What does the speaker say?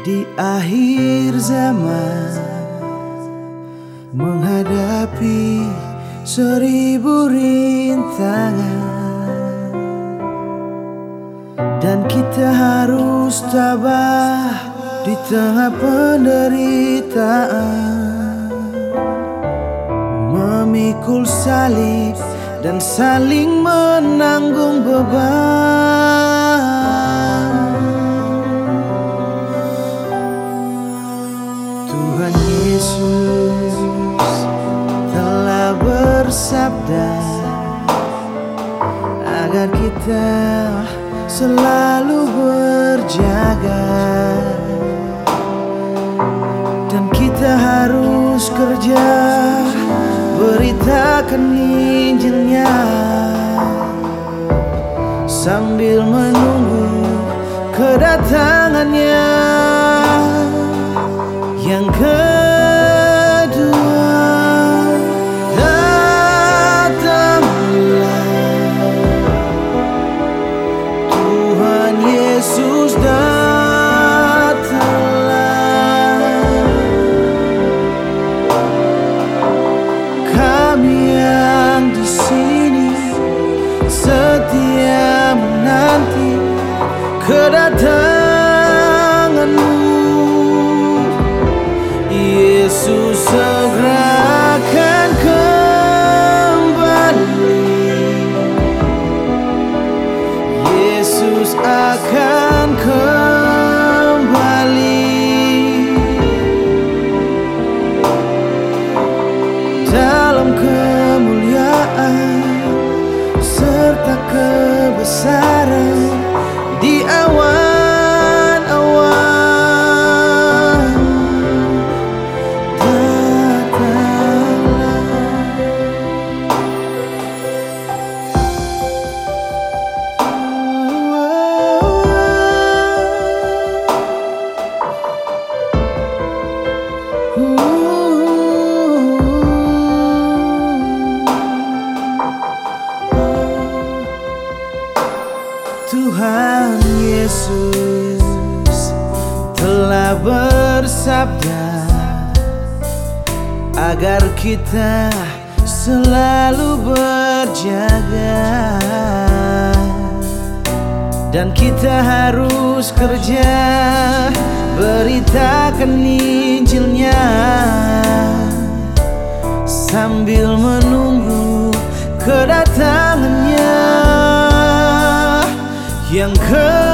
di akhir zaman menghadapi seribu rintangan. Dan kita harus tabah di tengah penderitaan. Memikul salib dan saling menanggung beban. Bersabda agar kita selalu berjaga dan kita harus kerja. Beritakan Injilnya sambil menunggu kedatangannya Yesus datanglah. Kami yang di sini setia menanti kedatanganmu Tuhan Yesus telah bersabda agar kita selalu berjaga dan kita harus kerja. Beritakan Injilnya sambil menunggu kedatangannya yang kedua